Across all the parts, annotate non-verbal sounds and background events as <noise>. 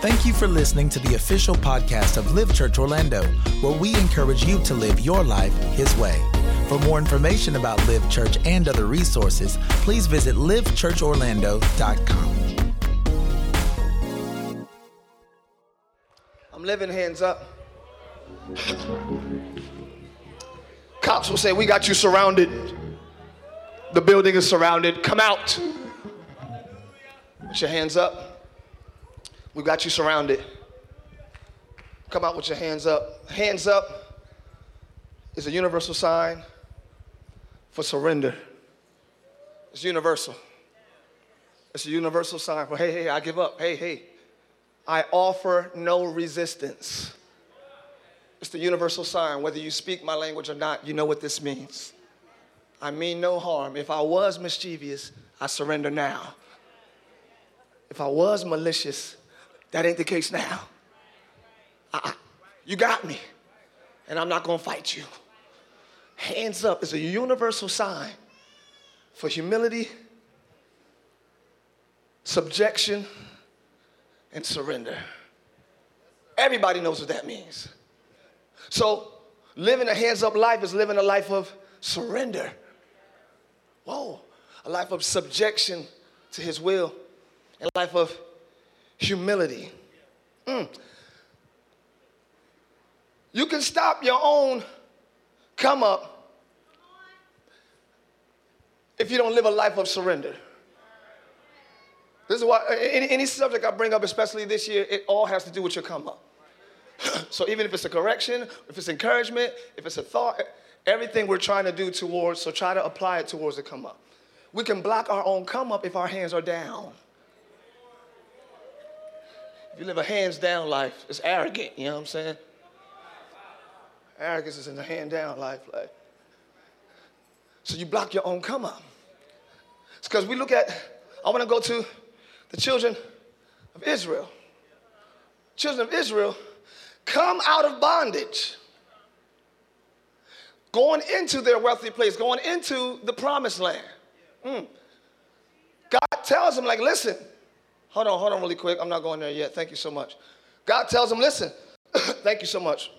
Thank you for listening to the official podcast of Live Church Orlando, where we encourage you to live your life His way. For more information about Live Church and other resources, please visit livechurchorlando.com. I'm living hands up. Cops will say, We got you surrounded. The building is surrounded. Come out. Put your hands up. We got you surrounded. Come out with your hands up. Hands up is a universal sign for surrender. It's universal. It's a universal sign for, hey, hey, I give up. Hey, hey, I offer no resistance. It's the universal sign. Whether you speak my language or not, you know what this means. I mean no harm. If I was mischievous, I surrender now. If I was malicious, that ain't the case now. Uh-uh. You got me, and I'm not gonna fight you. Hands up is a universal sign for humility, subjection, and surrender. Everybody knows what that means. So, living a hands up life is living a life of surrender. Whoa, a life of subjection to His will, a life of humility. Mm. You can stop your own come up if you don't live a life of surrender. This is why any, any subject I bring up, especially this year, it all has to do with your come up. <laughs> so even if it's a correction, if it's encouragement, if it's a thought, everything we're trying to do towards, so try to apply it towards the come up. We can block our own come up if our hands are down. You live a hands down life, it's arrogant, you know what I'm saying? Arrogance is in the hand down life. Like. So you block your own come up. It's because we look at, I want to go to the children of Israel. Children of Israel come out of bondage, going into their wealthy place, going into the promised land. Mm. God tells them, like, listen, Hold on, hold on really quick. I'm not going there yet. Thank you so much. God tells him, listen, <coughs> thank you so much.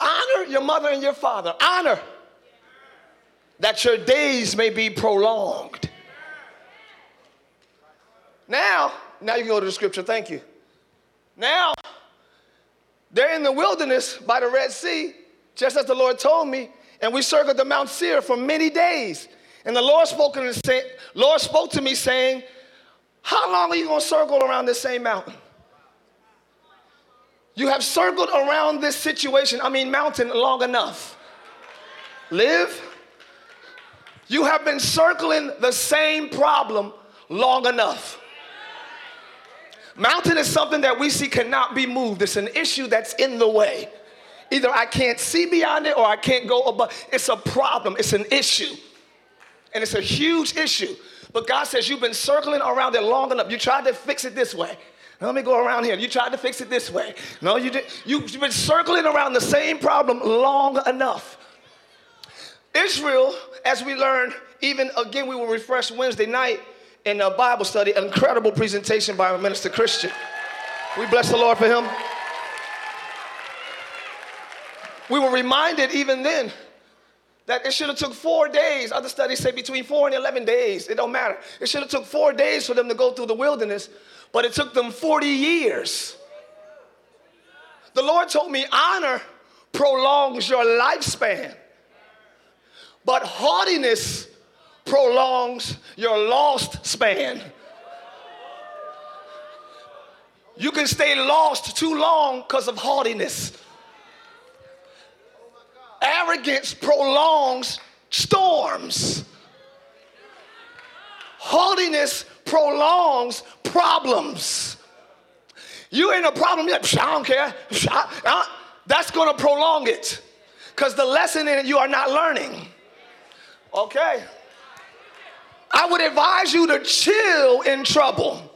Honor your mother and your father. Honor that your days may be prolonged. Now, now you can go to the scripture. Thank you. Now, they're in the wilderness by the Red Sea, just as the Lord told me, and we circled the Mount Seir for many days. And the Lord spoke, to me, Lord spoke to me saying, how long are you going to circle around this same mountain? You have circled around this situation, I mean, mountain, long enough. Live. You have been circling the same problem long enough. Mountain is something that we see cannot be moved. It's an issue that's in the way. Either I can't see beyond it or I can't go above. It's a problem, it's an issue. And it's a huge issue. But God says you've been circling around it long enough. You tried to fix it this way. let me go around here. You tried to fix it this way. No, you did. You've been circling around the same problem long enough. Israel, as we learned, even again, we were refreshed Wednesday night in a Bible study, incredible presentation by Minister Christian. We bless the Lord for him. We were reminded even then that it should have took four days. Other studies say between four and 11 days. It don't matter. It should have took four days for them to go through the wilderness, but it took them 40 years. The Lord told me honor prolongs your lifespan, but haughtiness prolongs your lost span. You can stay lost too long because of haughtiness. Arrogance prolongs storms. Haughtiness prolongs problems. You ain't a problem yet. I don't care. That's going to prolong it because the lesson in it you are not learning. Okay. I would advise you to chill in trouble.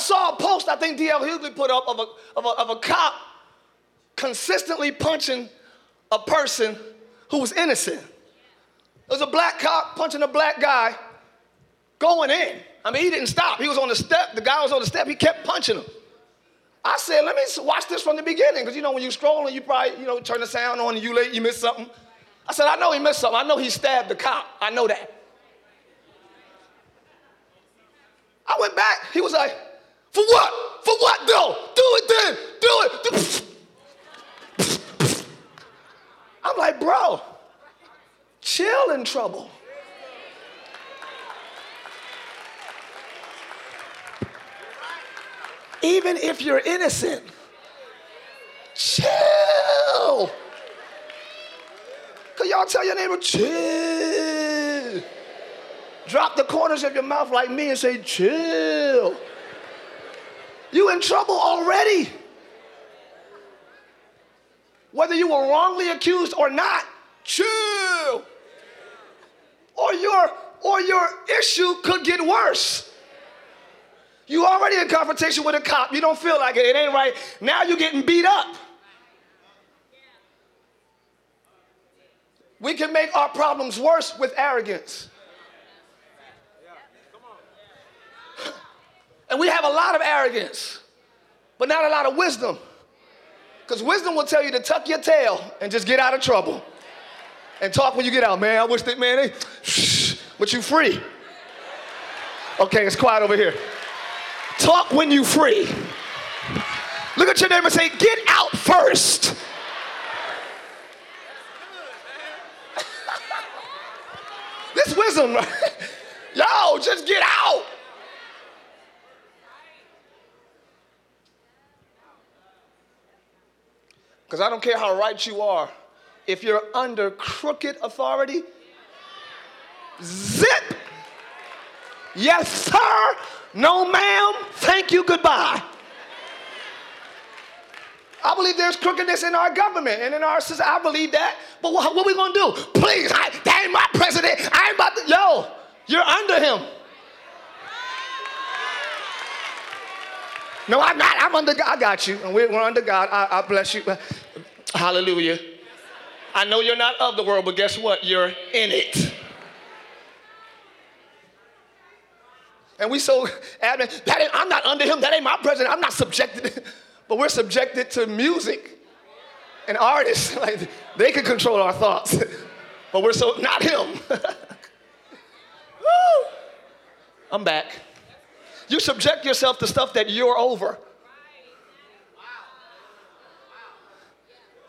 Saw a post I think D.L. Hughley put up of a, of, a, of a cop consistently punching a person who was innocent. was a black cop punching a black guy going in. I mean, he didn't stop. He was on the step. The guy was on the step. He kept punching him. I said, let me watch this from the beginning. Because, you know, when you're scrolling, you probably, you know, turn the sound on and you late, you miss something. I said, I know he missed something. I know he stabbed the cop. I know that. I went back. He was like, for what? For what though? Do it then. Do it. I'm like, bro, chill in trouble. Even if you're innocent, chill. Could y'all tell your neighbor, chill? Drop the corners of your mouth like me and say, chill. You in trouble already. Whether you were wrongly accused or not, chill. Or your or your issue could get worse. You already in confrontation with a cop. You don't feel like it. It ain't right. Now you're getting beat up. We can make our problems worse with arrogance. And we have a lot of arrogance, but not a lot of wisdom. Because wisdom will tell you to tuck your tail and just get out of trouble. And talk when you get out. Man, I wish that, man, they, shh, but you free. Okay, it's quiet over here. Talk when you free. Look at your neighbor and say, get out first. <laughs> this wisdom, <laughs> yo, just get out. Because I don't care how right you are, if you're under crooked authority, zip. Yes, sir. No, ma'am. Thank you. Goodbye. I believe there's crookedness in our government and in our society. I believe that. But what, what are we going to do? Please, I, that ain't my president. I ain't about to. Yo, you're under him. No, I'm not. I'm under God. I got you. And we're, under God. I, I bless you. Hallelujah. I know you're not of the world, but guess what? You're in it. And we so adamant, that ain't, I'm not under him, that ain't my president, I'm not subjected. <laughs> but we're subjected to music and artists. <laughs> Like they can control our thoughts. <laughs> but we're so not him. I'm back. You subject yourself to stuff that you're over.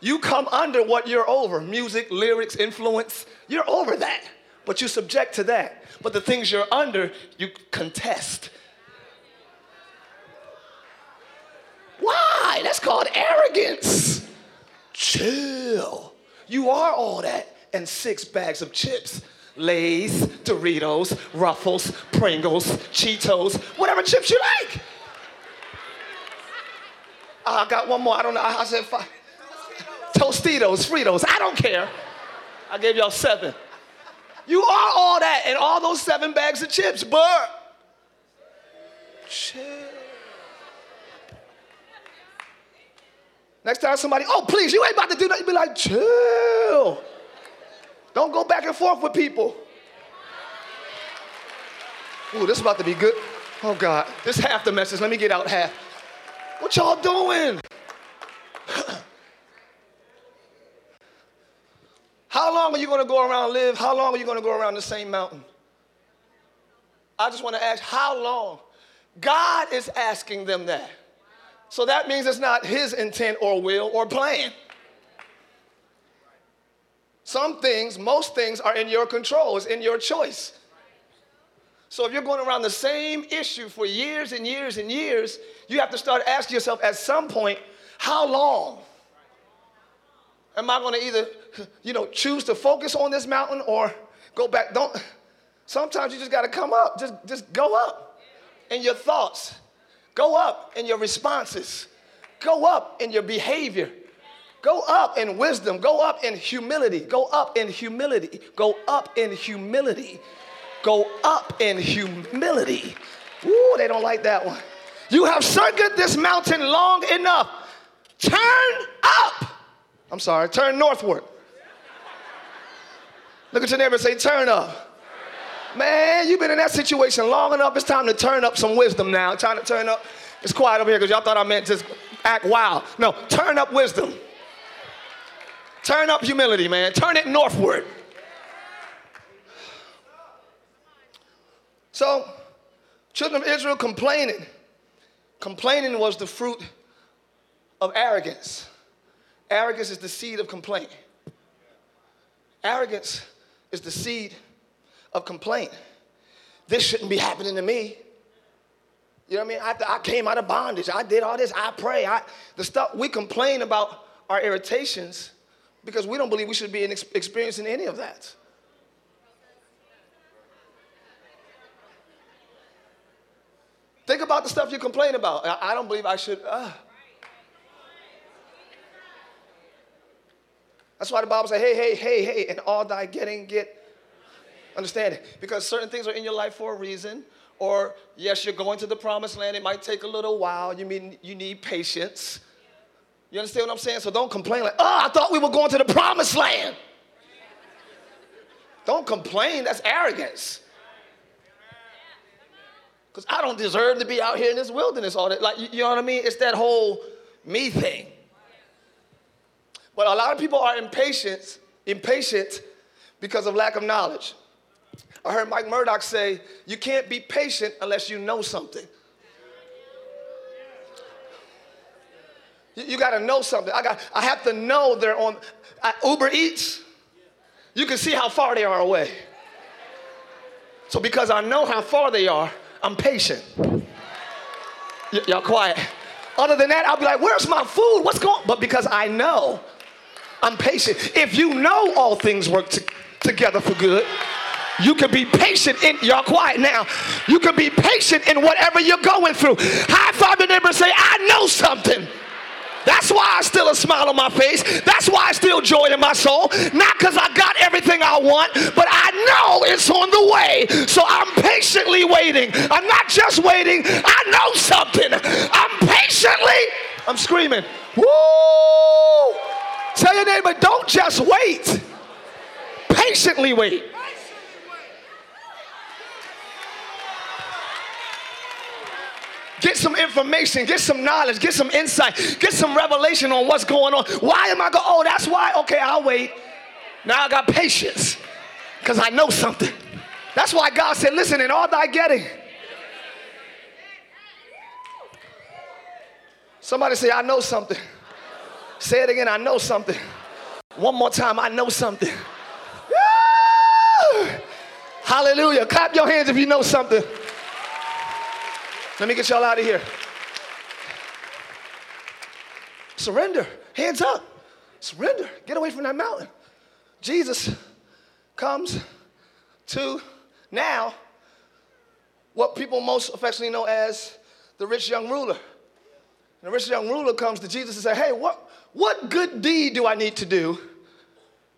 You come under what you're over music, lyrics, influence. You're over that, but you subject to that. But the things you're under, you contest. Why? That's called arrogance. Chill. You are all that and six bags of chips. Lay's, Doritos, Ruffles, Pringles, Cheetos, whatever chips you like. Ah, I got one more. I don't know. I said five. Tostitos, Fritos, I don't care. I gave y'all seven. You are all that and all those seven bags of chips, but chill. Next time somebody, oh please, you ain't about to do that, you be like, chill. Don't go back and forth with people. Ooh, this is about to be good. Oh God, this half the message. Let me get out half. What y'all doing? <clears throat> How long are you going to go around live? How long are you going to go around the same mountain? I just want to ask, how long? God is asking them that. So that means it's not his intent or will or plan. Some things, most things are in your control, it's in your choice. So if you're going around the same issue for years and years and years, you have to start asking yourself at some point, how long? Am I going to either, you know, choose to focus on this mountain or go back? Don't. Sometimes you just got to come up. Just, just go up in your thoughts. Go up in your responses. Go up in your behavior. Go up in wisdom. Go up in humility. Go up in humility. Go up in humility. Go up in humility. Ooh, they don't like that one. You have circled this mountain long enough. Turn up. I'm sorry, turn northward. Look at your neighbor and say, turn up. Man, you've been in that situation long enough. It's time to turn up some wisdom now. Time to turn up. It's quiet over here because y'all thought I meant just act wild. No, turn up wisdom. Turn up humility, man. Turn it northward. So, children of Israel complaining. Complaining was the fruit of arrogance. Arrogance is the seed of complaint. Arrogance is the seed of complaint. This shouldn't be happening to me. You know what I mean? I, I came out of bondage. I did all this. I pray. I, the stuff we complain about our irritations because we don't believe we should be experiencing any of that. Think about the stuff you complain about. I, don't believe I should. Uh. That's why the Bible says, hey, hey, hey, hey, and all thy getting, get understanding. Because certain things are in your life for a reason. Or, yes, you're going to the promised land. It might take a little while. You mean you need patience. You understand what I'm saying? So don't complain like, oh, I thought we were going to the promised land. Don't complain. That's arrogance. Because I don't deserve to be out here in this wilderness all that. Like, you know what I mean? It's that whole me thing. But a lot of people are impatient, impatient because of lack of knowledge. I heard Mike Murdock say, you can't be patient unless you know something. You, you got to know something. I got. I have to know they're on Uber Eats. You can see how far they are away. So because I know how far they are, I'm patient. Y- y'all quiet. Other than that, I'll be like, "Where's my food? What's going?" But because I know I'm patient. If you know all things work to, together for good, you can be patient in y'all quiet now. You can be patient in whatever you're going through. High five neighbor and say, I know something. That's why I still a smile on my face. That's why I still joy in my soul. Not because I got everything I want, but I know it's on the way. So I'm patiently waiting. I'm not just waiting. I know something. I'm patiently. I'm screaming. Woo! Tell your neighbor, don't just wait. Patiently wait. Get some information, get some knowledge, get some insight, get some revelation on what's going on. Why am I going? Oh, that's why. Okay, I'll wait. Now I got patience because I know something. That's why God said, listen, in all thy getting. Somebody say, I know something. Say it again, I know something. One more time, I know something. Hallelujah. Clap your hands if you know something. Let me get y'all out of here. Surrender. Hands up. Surrender. Get away from that mountain. Jesus comes to now what people most affectionately know as the rich young ruler. And the rich young ruler comes to Jesus and says, Hey, what, what good deed do I need to do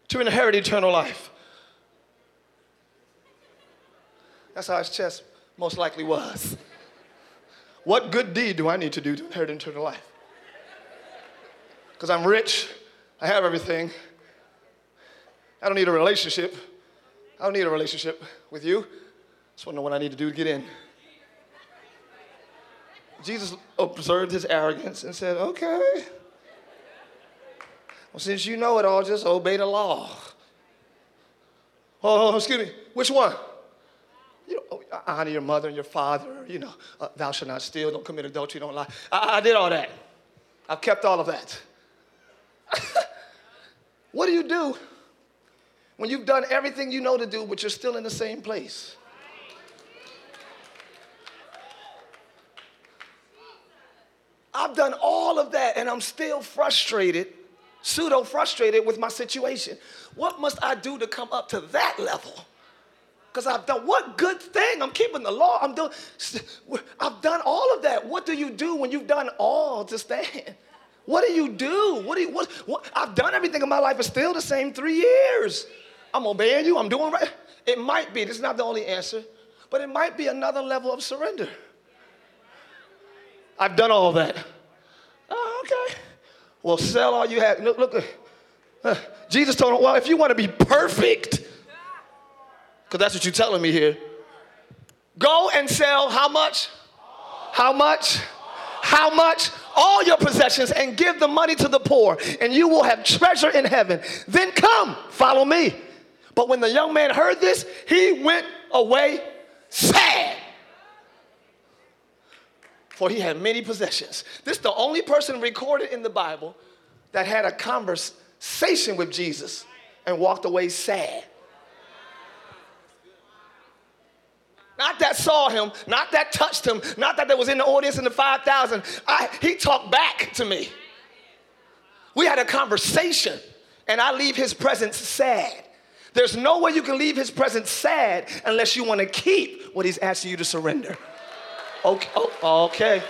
to inherit eternal life? That's how his chest most likely was. What good deed do I need to do to inherit eternal life? Because I'm rich, I have everything. I don't need a relationship. I don't need a relationship with you. I Just want to know what I need to do to get in. Jesus observed his arrogance and said, Okay. Well, since you know it all, just obey the law. Oh, oh excuse me. Which one? You know, oh, honor your mother and your father. You know, uh, thou shalt not steal. Don't commit adultery. Don't lie. I, I did all that. I've kept all of that. <laughs> what do you do when you've done everything you know to do, but you're still in the same place? I've done all of that and I'm still frustrated pseudo frustrated with my situation. What must I do to come up to that level? Because I've done what good thing? I'm keeping the law. I'm doing. I've done all of that. What do you do when you've done all to stand? What do you do? What do you, what, what, I've done everything in my life, but still the same three years. I'm obeying you. I'm doing right. It might be. This is not the only answer, but it might be another level of surrender. I've done all that. Oh, okay. Well, sell all you have. Look, look. Uh, Jesus told him, well, if you want to be perfect, because that's what you're telling me here. Go and sell how much? How much? How much? All your possessions and give the money to the poor, and you will have treasure in heaven. Then come, follow me. But when the young man heard this, he went away sad. For he had many possessions. This is the only person recorded in the Bible that had a conversation with Jesus and walked away sad. Not that saw him, not that touched him, not that that was in the audience in the 5,000. He talked back to me. We had a conversation, and I leave his presence sad. There's no way you can leave his presence sad unless you want to keep what he's asking you to surrender. Okay. Oh, okay.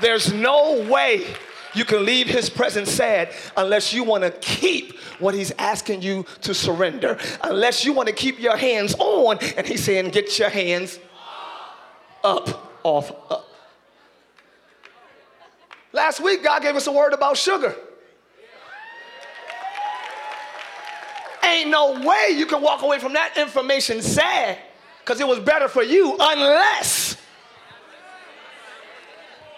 There's no way you can leave his presence sad unless you want to keep what he's asking you to surrender. Unless you want to keep your hands on, and he's saying, Get your hands up, off, up. Last week, God gave us a word about sugar. Ain't no way you can walk away from that information sad because it was better for you unless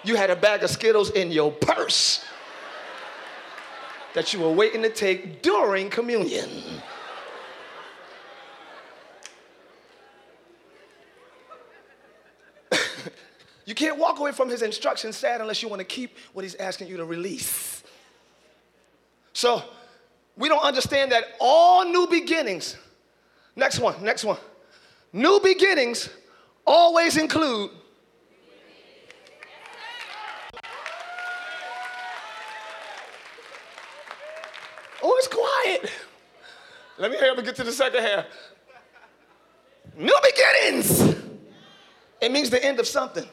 you had a bag of Skittles in your purse that you were waiting to take during communion. <laughs> you can't walk away from his instructions sad unless you want to keep what he's asking you to release. So, we don't understand that all new beginnings, next one, next one. New beginnings always include Oh, it's quiet. Let me hurry up and get to the second half. New beginnings. It means the end of something.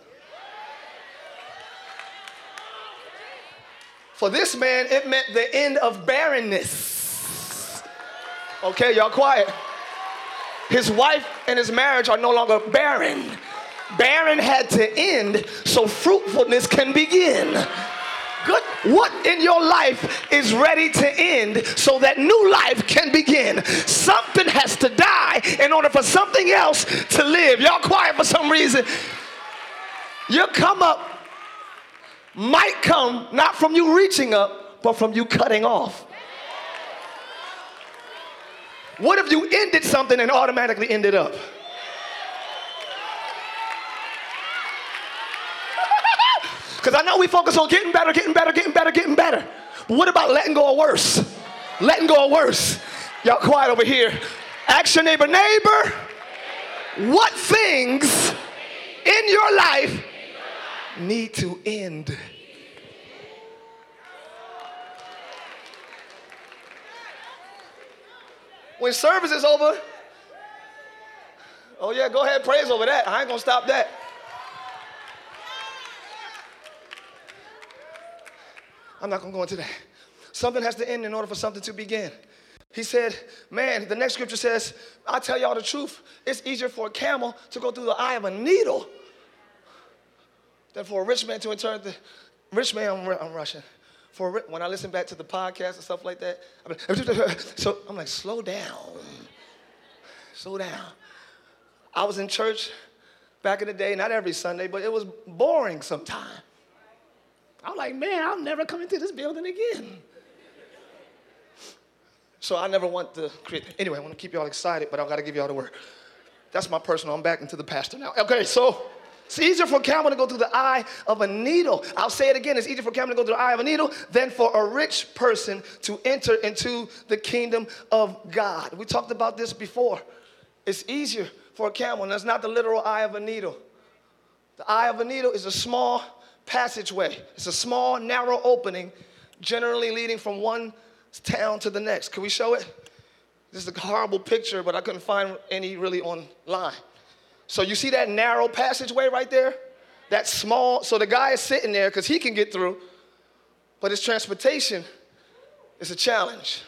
For this man, it meant the end of barrenness. Okay, y'all quiet. His wife and his marriage are no longer barren. Barren had to end so fruitfulness can begin. Good. What in your life is ready to end so that new life can begin? Something has to die in order for something else to live. Y'all quiet for some reason. Your come up might come not from you reaching up, but from you cutting off. What if you ended something and automatically ended up? Because I know we focus on getting better, getting better, getting better, getting better. But what about letting go of worse? Letting go of worse. Y'all quiet over here. Ask your neighbor, neighbor, what things in your life need to end? When service is over, oh yeah, go ahead, praise over that. I ain't gonna stop that. I'm not going to go into that. Something has to end in order for something to begin. He said, Man, the next scripture says, I tell y'all the truth. It's easier for a camel to go through the eye of a needle than for a rich man to enter the rich man. I'm, I'm Russian. For when I listen back to the podcast and stuff like that, I'm like, <laughs> so I'm like, slow down, slow down. I was in church back in the day, not every Sunday, but it was boring sometimes. I'm like, man, I'll never come into this building again. So I never want to create. Anyway, I want to keep y'all excited, but I've got to give y'all the word. That's my personal. I'm back into the pastor now. Okay, so it's easier for a camel to go through the eye of a needle. I'll say it again. It's easier for a camel to go through the eye of a needle than for a rich person to enter into the kingdom of God. We talked about this before. It's easier for a camel, and that's not the literal eye of a needle. The eye of a needle is a small passageway. It's a small, narrow opening, generally leading from one town to the next. Can we show it? This is a horrible picture, but I couldn't find any really online. So you see that narrow passageway right there? That small, so the guy is sitting there because he can get through, but his transportation is a challenge.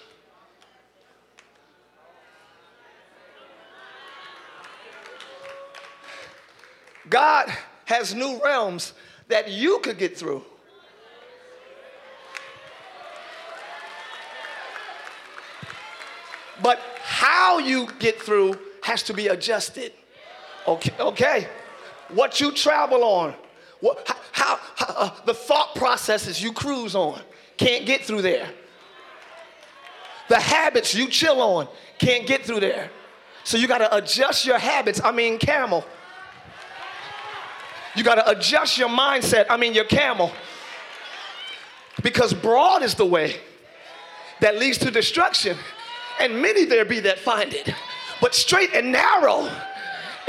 God has new realms that you could get through. But how you get through has to be adjusted. Okay, okay. What you travel on, what, how, how uh, the thought processes you cruise on can't get through there. The habits you chill on can't get through there. So you got to adjust your habits. I mean, camel. You got to adjust your mindset. I mean, your camel. Because broad is the way that leads to destruction, and many there be that find it. But straight and narrow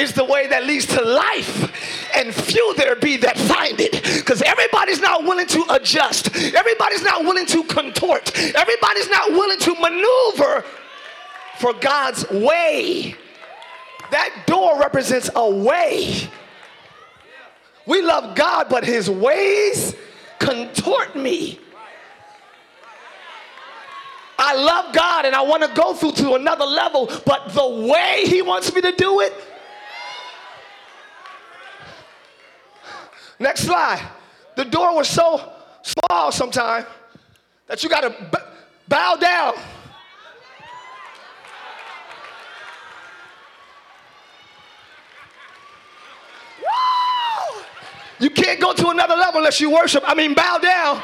is the way that leads to life, and few there be that find it. Because everybody's not willing to adjust, everybody's not willing to contort, everybody's not willing to maneuver for God's way. That door represents a way. We love God, but his ways contort me. I love God and I want to go through to another level, but the way He wants me to do it. Next slide. The door was so small sometimes that you got to bow down. Woo! You can't go to another level unless you worship. I mean, bow down.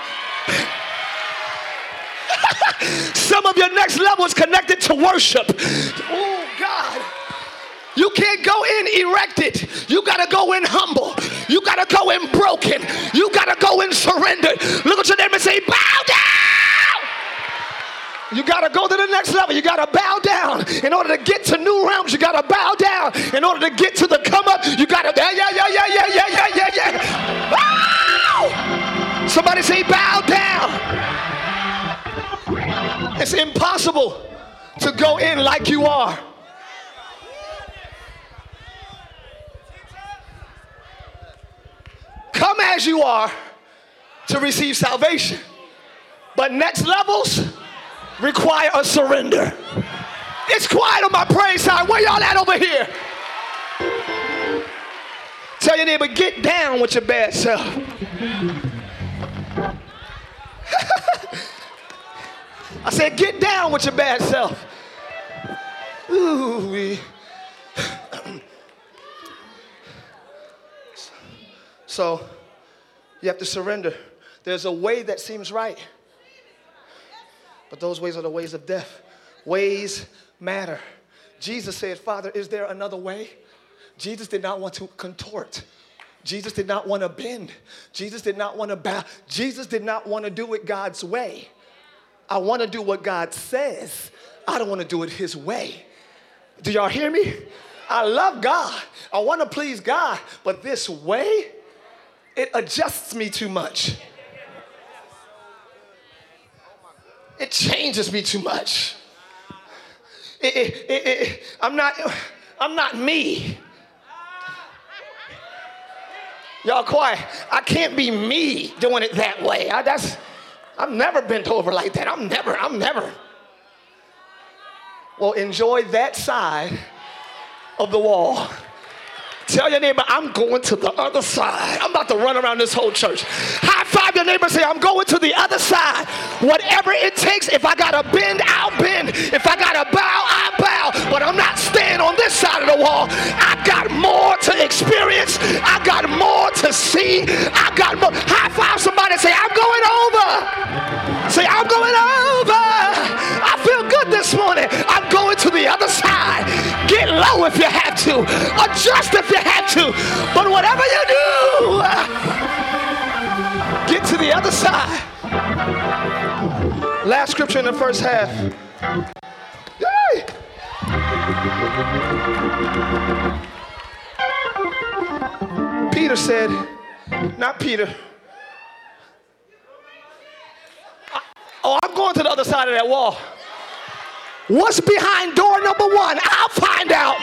<laughs> Some of your next level is connected to worship. Oh, God. You can't go in erected. You got to go in humble. You got to go in broken. You got to go in surrendered. Look at your neighbor and say, bow down. You got to go to the next level. You got to bow down. In order to get to new realms, you got to bow down. In order to get to the come up, you got to, yeah, yeah, yeah, yeah, yeah, yeah, yeah, yeah, yeah. Somebody say, bow down. It's impossible to go in like you are. Come as you are to receive salvation. But next levels require a surrender. It's quiet on my praise side. Where y'all at over here? Tell your neighbor, get down with your bad self. <laughs> I said, get down with your bad self. Ooh, <clears throat> so you have to surrender. There's a way that seems right, but those ways are the ways of death. Ways matter. Jesus said, Father, is there another way? Jesus did not want to contort. Jesus did not want to bend. Jesus did not want to bow. Jesus did not want to do it God's way. I want to do what God says. I don't want to do it His way. Do y'all hear me? I love God. I want to please God, but this way, it adjusts me too much. It changes me too much. It, it, it, I'm not. I'm not me. Y'all quiet. I can't be me doing it that way. I, that's I've never bent over like that. I'm never, I'm never. Well, enjoy that side of the wall. Tell your neighbor, I'm going to the other side. I'm about to run around this whole church. High five your neighbor, say, I'm going to the other side. Whatever it takes, if I gotta bend, I'll bend. If I gotta bow, I bow. But I'm not staying on this side of the wall. I've got more to experience. I got more to see. I got more. High five somebody, say, I'm going over. Say, I'm going over. I feel good this morning. I'm going to the other side. Get low if you had to. Adjust if you had to. But whatever you do, <laughs> get to the other side. Last scripture in the first half. Yay! Peter said, not Peter. Oh, I'm going to the other side of that wall. What's behind door number one? I'll find out.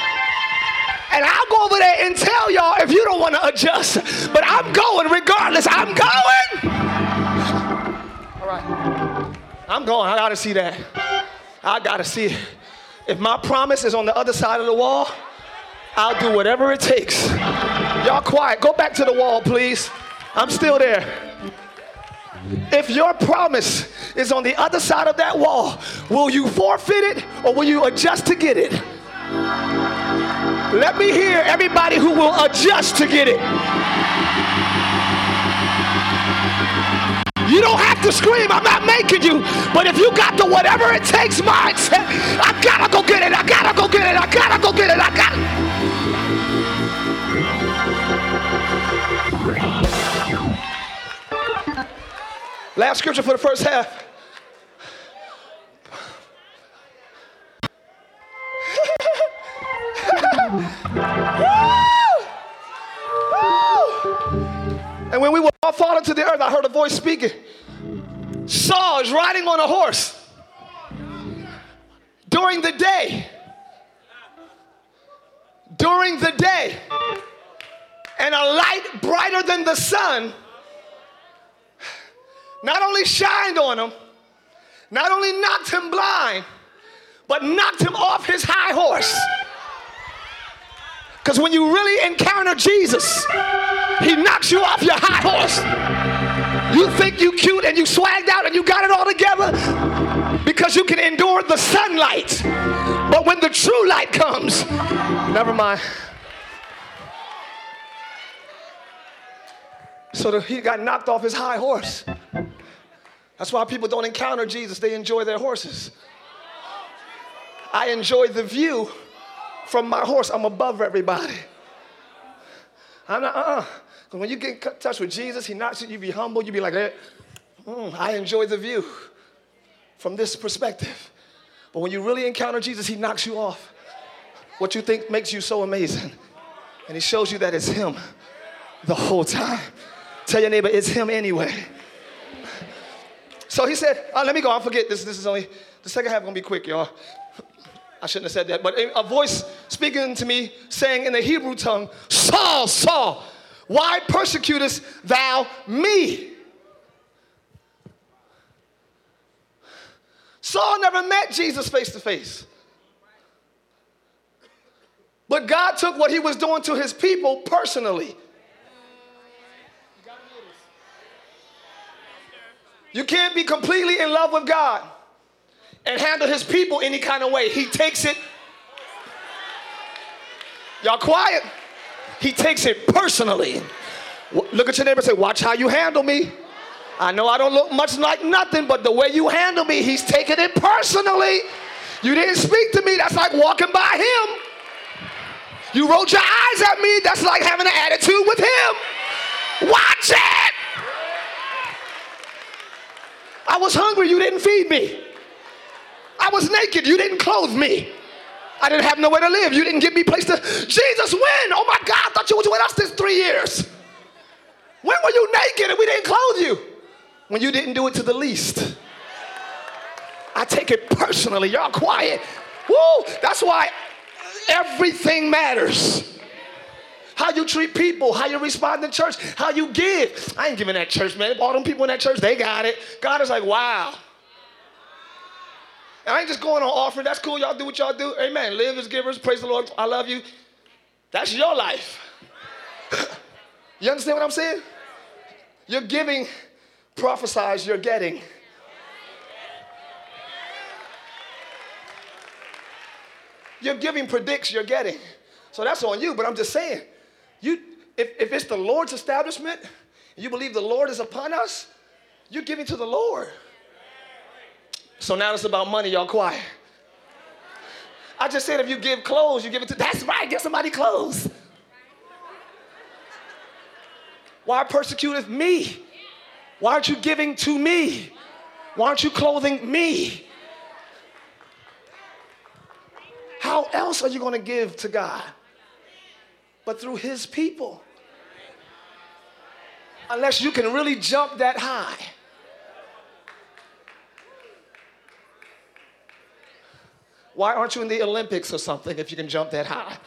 And I'll go over there and tell y'all if you don't want to adjust. But I'm going regardless. I'm going. All right. I'm going. I got to see that. I got to see it. If my promise is on the other side of the wall, I'll do whatever it takes. Y'all quiet. Go back to the wall, please. I'm still there. If your promise is on the other side of that wall. Will you forfeit it or will you adjust to get it? Let me hear everybody who will adjust to get it. You don't have to scream, I'm not making you. But if you got the whatever it takes mindset, I gotta go get it, I gotta go get it, I gotta go get it, I gotta. Last scripture for the first half. And when we were all fallen to the earth, I heard a voice speaking. Saul is riding on a horse during the day. During the day. And a light brighter than the sun not only shined on him, not only knocked him blind, but knocked him off his high horse. Because when you really encounter Jesus, he knocks you off your high horse. You think you cute and you swagged out and you got it all together because you can endure the sunlight. But when the true light comes, never mind. So the, he got knocked off his high horse. That's why people don't encounter Jesus, they enjoy their horses. I enjoy the view from my horse. I'm above everybody. I'm not, uh uh Because when you get in touch with Jesus, He knocks you, you be humble, you be like, hey, mm, I enjoy the view from this perspective. But when you really encounter Jesus, He knocks you off what you think makes you so amazing. And He shows you that it's Him the whole time. Tell your neighbor, it's Him anyway. So he said, uh, let me go. I'll forget this. This is only the second half gonna be quick, y'all. I shouldn't have said that, but a voice speaking to me saying in the Hebrew tongue, Saul, Saul, why persecutest thou me? Saul never met Jesus face to face. But God took what he was doing to his people personally. You can't be completely in love with God and handle his people any kind of way. He takes it. Y'all quiet. He takes it personally. Look at your neighbor and say, Watch how you handle me. I know I don't look much like nothing, but the way you handle me, he's taking it personally. You didn't speak to me, that's like walking by him. You rolled your eyes at me, that's like having an attitude with him. Watch it. I was hungry, you didn't feed me. I was naked, you didn't clothe me. I didn't have nowhere to live, you didn't give me place to. Jesus, when? Oh my God, I thought you was with us this three years. When were you naked and we didn't clothe you? When you didn't do it to the least. I take it personally. Y'all quiet. Woo! That's why everything matters. How you treat people, how you respond in church, how you give. I ain't giving that church, man. All them people in that church, they got it. God is like, wow. And I ain't just going on offering. That's cool. Y'all do what y'all do. Amen. Live as givers. Praise the Lord. I love you. That's your life. <laughs> you understand what I'm saying? You're giving prophesies you're getting. You're giving predicts you're getting. So that's on you, but I'm just saying, you if, if it's the Lord's establishment, you believe the Lord is upon us, you're giving to the Lord. So now it's about money, y'all quiet. I just said if you give clothes, you give it to that's right, give somebody clothes. Why persecuteth me? Why aren't you giving to me? Why aren't you clothing me? How else are you going to give to God? But through His people. Unless you can really jump that high. Why aren't you in the Olympics or something if you can jump that high?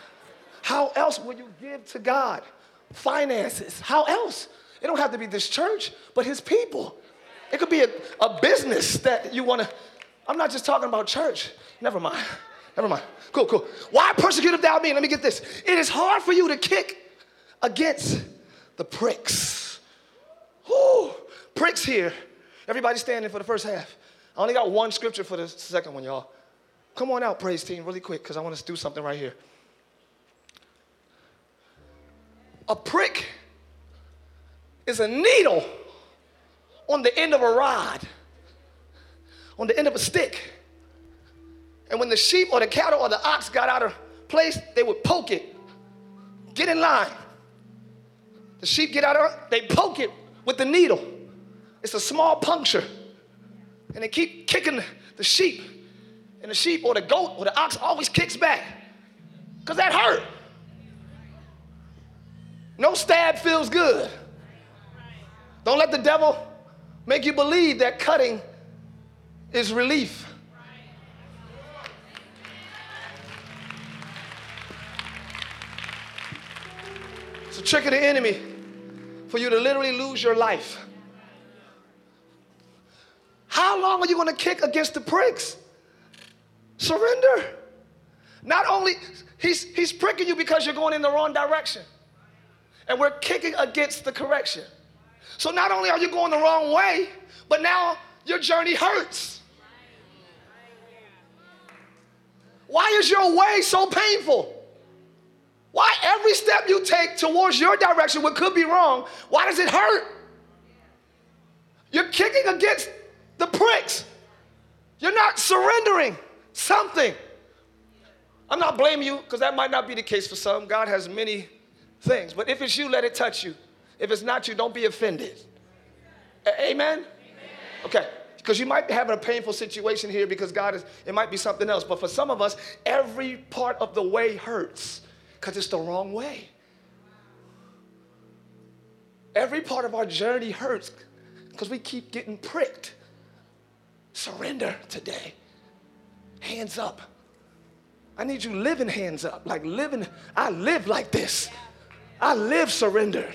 How else will you give to God? Finances. How else? It don't have to be this church, but his people. It could be a, a business that you want to. I'm not just talking about church. Never mind. Never mind. Cool, cool. Why persecute thou me? Let me get this. It is hard for you to kick against the pricks. Whew. Pricks here Everybody standing for the first half. I only got one scripture for the second one, y'all. Come on out, praise team, really quick, because I want to do something right here. A prick is a needle on the end of a rod, on the end of a stick. And when the sheep or the cattle or the ox got out of place, they would poke it. Get in line. The sheep get out of they poke it with the needle. It's a small puncture. And they keep kicking the sheep. And the sheep or the goat or the ox always kicks back. Because that hurt. No stab feels good. Don't let the devil make you believe that cutting is relief. It's a trick of the enemy for you to literally lose your life. How long are you going to kick against the pricks? Surrender. Not only, he's, he's pricking you because you're going in the wrong direction. And we're kicking against the correction. So not only are you going the wrong way, but now your journey hurts. Why is your way so painful? Why every step you take towards your direction, what could be wrong, why does it hurt? You're kicking against the pricks. You're not surrendering something. I'm not blaming you because that might not be the case for some. God has many things. But if it's you, let it touch you. If it's not you, don't be offended. A- Amen? Okay. Because you might be having a painful situation here because God is, it might be something else. But for some of us, every part of the way hurts because it's the wrong way. Every part of our journey hurts because we keep getting pricked. Surrender today. Hands up. I need you living hands up, like living. I live like this. I live surrendered.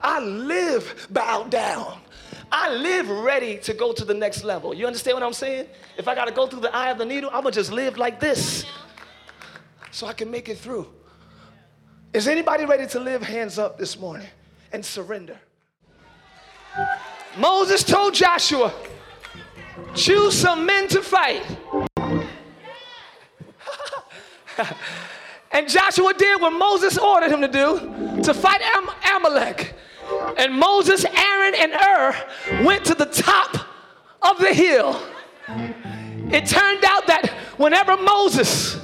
I live bowed down. I live ready to go to the next level. You understand what I'm saying? If I got to go through the eye of the needle, I'm going to just live like this so I can make it through. Is anybody ready to live hands up this morning and surrender? Moses told Joshua, choose some men to fight. And Joshua did what Moses ordered him to do to fight Am- Amalek. And Moses, Aaron, and Hur went to the top of the hill. It turned out that whenever Moses,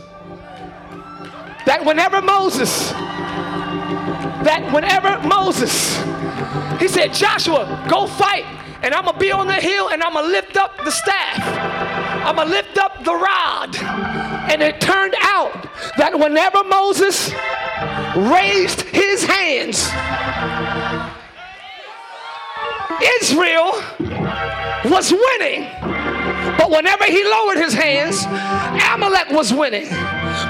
that whenever Moses, that whenever Moses, he said, Joshua, go fight, and I'm gonna be on the hill and I'm gonna lift up the staff, I'm gonna lift up the rod. And it turned out that whenever Moses raised his hands, Israel was winning. But whenever he lowered his hands, Amalek was winning.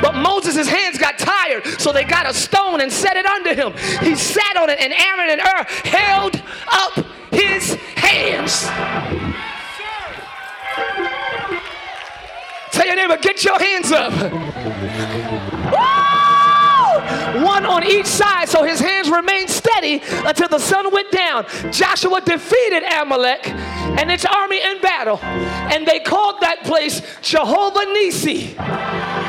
But Moses' hands got tired, so they got a stone and set it under him. He sat on it, and Aaron and Hur held up his hands. Tell your neighbor, get your hands up. One on each side, so his hands remained steady until the sun went down. Joshua defeated Amalek and its army in battle, and they called that place Jehovah Nissi.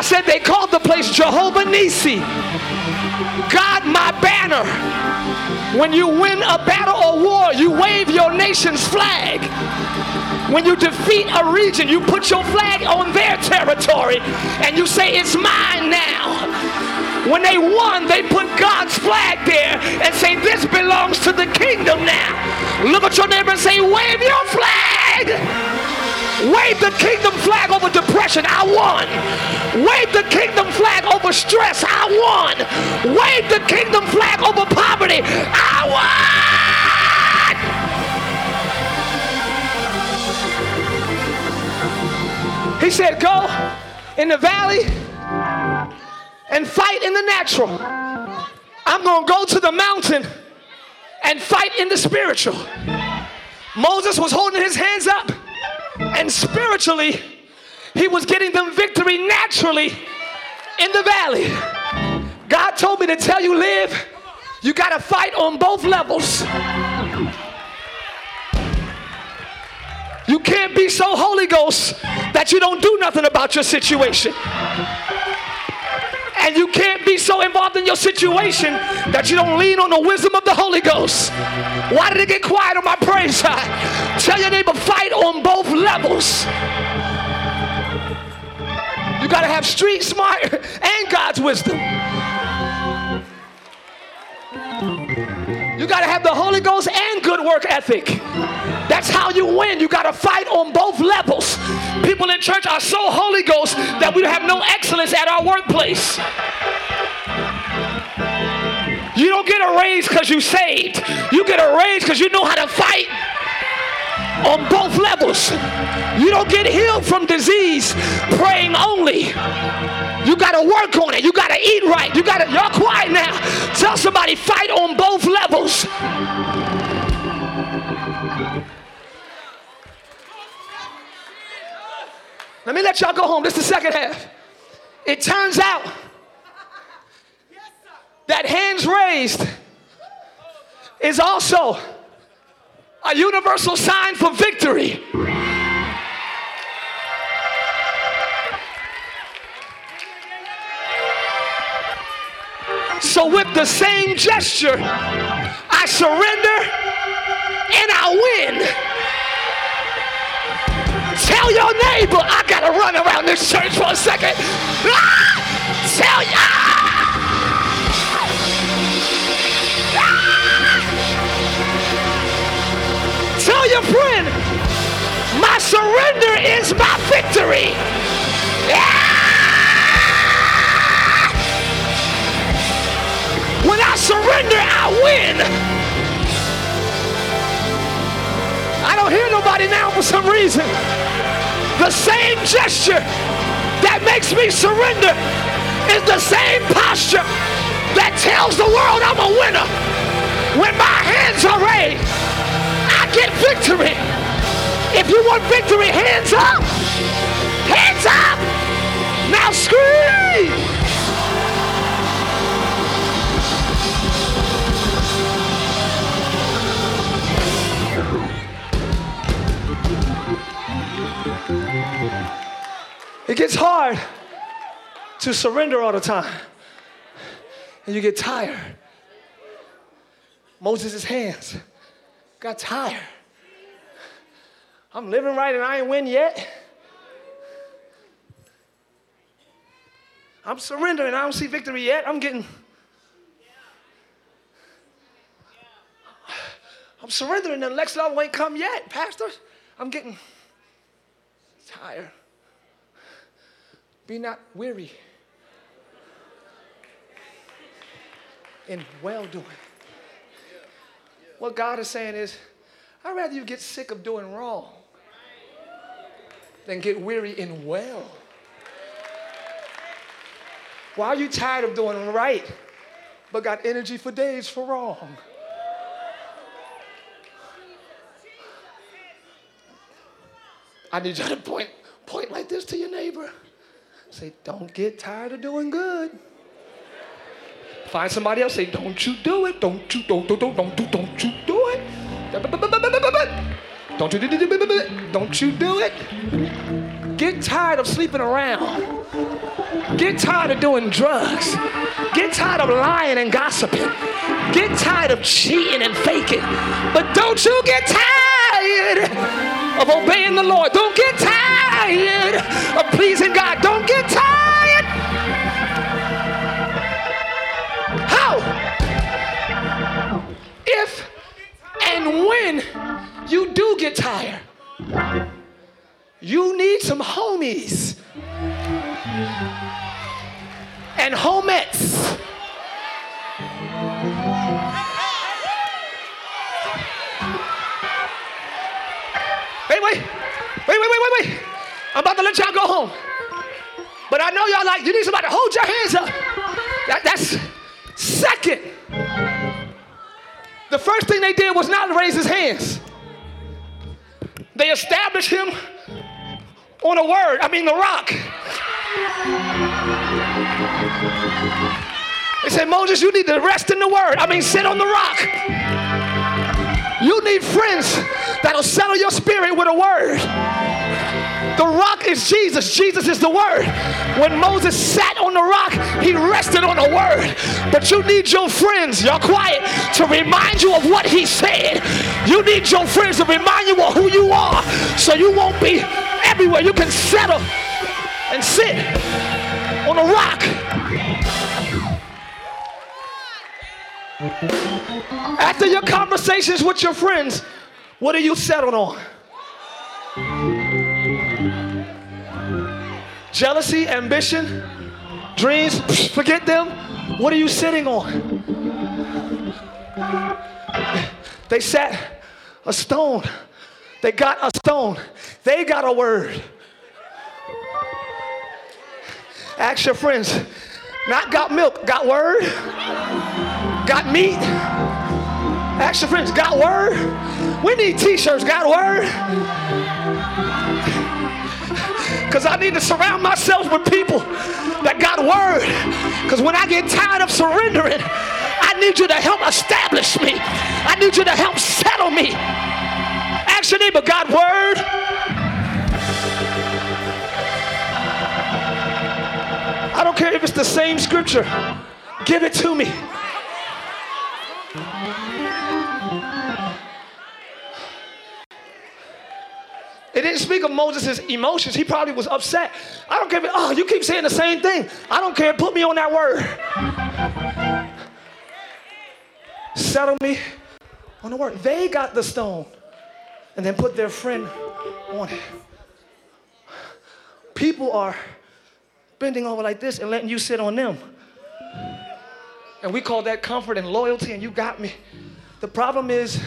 I said they called the place Jehovah Nissi. God, my banner. When you win a battle or war, you wave your nation's flag. When you defeat a region, you put your flag on their territory and you say, It's mine now. When they won, they put God's flag there and say, This belongs to the kingdom now. Look at your neighbor and say, Wave your flag. Wave the kingdom flag over depression. I won. Wave the kingdom flag over stress. I won. Wave the kingdom flag over poverty. I won. He said, Go in the valley and fight in the natural. I'm going to go to the mountain and fight in the spiritual. Moses was holding his hands up and spiritually, he was getting them victory naturally in the valley. God told me to tell you, live, you got to fight on both levels. You can't be so Holy Ghost that you don't do nothing about your situation. And you can't be so involved in your situation that you don't lean on the wisdom of the Holy Ghost. Why did it get quiet on my praise side? Tell your neighbor, fight on both levels. You got to have street smart <laughs> and God's wisdom. Got to have the Holy Ghost and good work ethic. That's how you win. You got to fight on both levels. People in church are so Holy Ghost that we have no excellence at our workplace. You don't get a raise because you saved. You get a raise because you know how to fight on both levels. You don't get healed from disease praying only. You got to work on it. You got to eat right. You got to, you're quiet now. Tell somebody, fight on both levels. Let me let y'all go home. This is the second half. It turns out that hands raised is also a universal sign for victory. So, with the same gesture, I surrender and I win. Tell your neighbor, I gotta run around this church for a second. Ah! Tell. Ah! Tell your friend, my surrender is my victory. Yeah! When I surrender, I win. I don't hear nobody now for some reason. The same gesture that makes me surrender is the same posture that tells the world I'm a winner. When my hands are raised, I get victory. If you want victory, hands up. Hands up. Now scream. It gets hard to surrender all the time. And you get tired. Moses' hands got tired. I'm living right and I ain't win yet. I'm surrendering. I don't see victory yet. I'm getting. I'm surrendering. The next level ain't come yet, Pastor. I'm getting tired. Be not weary in well doing. What God is saying is, I'd rather you get sick of doing wrong than get weary in well. Why are you tired of doing right but got energy for days for wrong? I need you to point, point like this to your neighbor. Say, don't get tired of doing good. Find somebody else. Say, don't you do it. Don't you, don't, don't, don't, don't, do, don't you do it. Don't you, don't you do it. Get tired of sleeping around. Get tired of doing drugs. Get tired of lying and gossiping. Get tired of cheating and faking. But don't you get tired of obeying the Lord. Don't get tired of pleasing God. Don't get tired. How? If and when you do get tired, you need some homies and homettes. Wait, wait, wait, wait, wait, wait, wait. I'm about to let y'all go home. But I know y'all like, you need somebody to hold your hands up. That, that's second. The first thing they did was not raise his hands. They established him on a word, I mean the rock. They said, Moses, you need to rest in the word. I mean, sit on the rock. You need friends that'll settle your spirit with a word. The rock is Jesus. Jesus is the word. When Moses sat on the rock, he rested on the word. But you need your friends, y'all quiet, to remind you of what he said. You need your friends to remind you of who you are so you won't be everywhere. You can settle and sit on a rock. After your conversations with your friends, what are you settled on? Jealousy, ambition, dreams, forget them. What are you sitting on? They sat a stone. They got a stone. They got a word. Ask your friends, not got milk, got word? Got meat? Ask your friends, got word? We need t shirts, God word? Because I need to surround myself with people that got word. Because when I get tired of surrendering, I need you to help establish me. I need you to help settle me. Ask your neighbor, God word? I don't care if it's the same scripture. Give it to me. It didn't speak of Moses' emotions. He probably was upset. I don't care. If, oh, you keep saying the same thing. I don't care. Put me on that word. Settle me on the word. They got the stone and then put their friend on it. People are bending over like this and letting you sit on them. And we call that comfort and loyalty, and you got me. The problem is,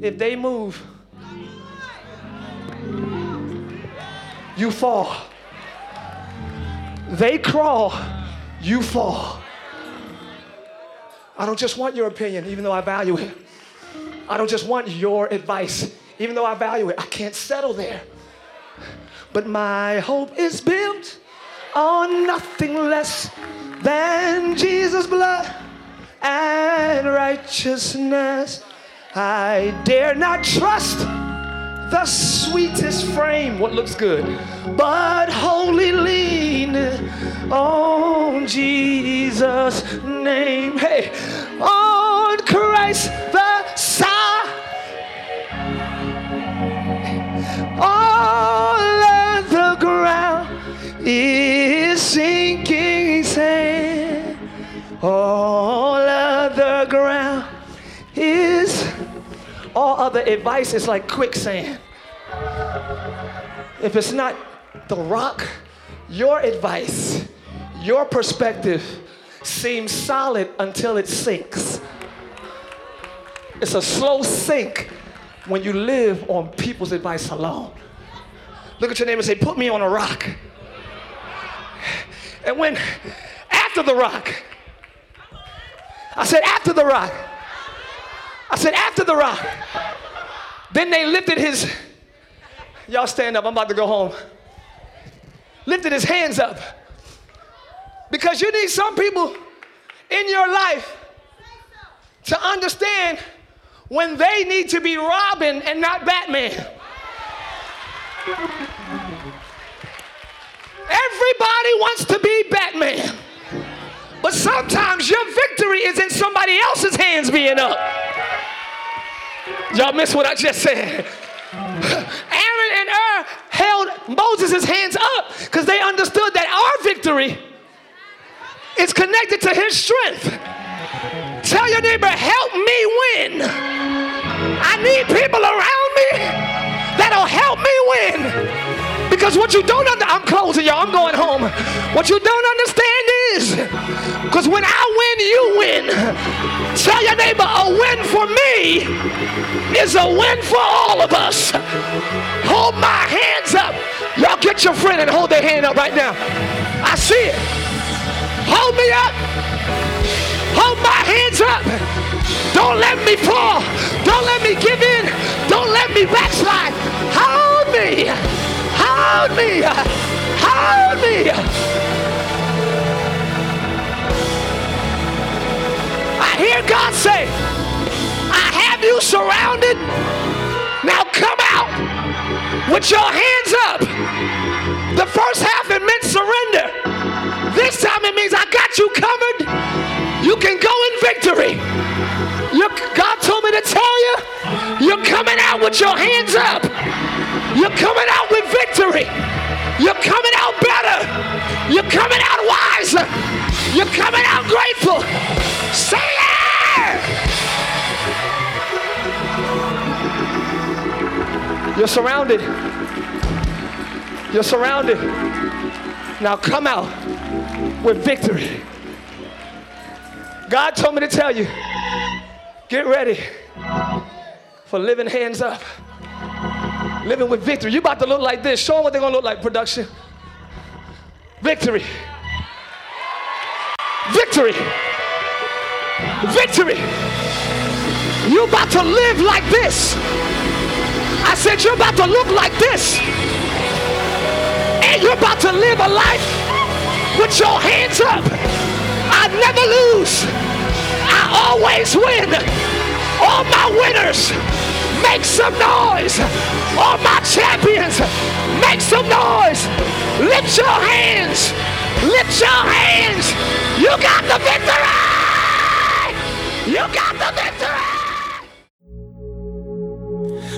if they move, you fall. They crawl, you fall. I don't just want your opinion, even though I value it. I don't just want your advice, even though I value it. I can't settle there. But my hope is built on nothing less than Jesus' blood and righteousness. I dare not trust the sweetest frame, what looks good, but wholly lean on Jesus' name. Hey, on Christ the Son. All of the ground is sinking sand. All all other advice is like quicksand. If it's not the rock, your advice, your perspective seems solid until it sinks. It's a slow sink when you live on people's advice alone. Look at your neighbor and say, Put me on a rock. And when after the rock, I said, After the rock. I said, After the rock. Then they lifted his, y'all stand up, I'm about to go home. Lifted his hands up. Because you need some people in your life to understand when they need to be Robin and not Batman. Everybody wants to be Batman. But sometimes your victory is in somebody else's hands being up. Y'all miss what I just said. Aaron and Hur held Moses' hands up because they understood that our victory is connected to his strength. Tell your neighbor, help me win. I need people around me that'll help me win. Because what you don't understand, I'm closing y'all, I'm going home. What you don't understand is, because when I win, you win. Tell your neighbor, a win for me is a win for all of us. Hold my hands up. Y'all get your friend and hold their hand up right now. I see it. Hold me up. Hold my hands up. Don't let me fall. Don't let me give in. Don't let me backslide. Hold me. Hold me. Hold me. hear God say, I have you surrounded. Now come out with your hands up. The first half, it meant surrender. This time, it means I got you covered. You can go in victory. You're, God told me to tell you, you're coming out with your hands up. You're coming out with victory. You're surrounded. You're surrounded. Now come out with victory. God told me to tell you get ready for living hands up, living with victory. You're about to look like this. Show them what they're going to look like, production. Victory. Victory. Victory. You're about to live like this. I said, You're about to look like this. And you're about to live a life with your hands up. I never lose. I always win. All my winners, make some noise. All my champions, make some noise. Lift your hands. Lift your hands. You got the victory. You got the victory.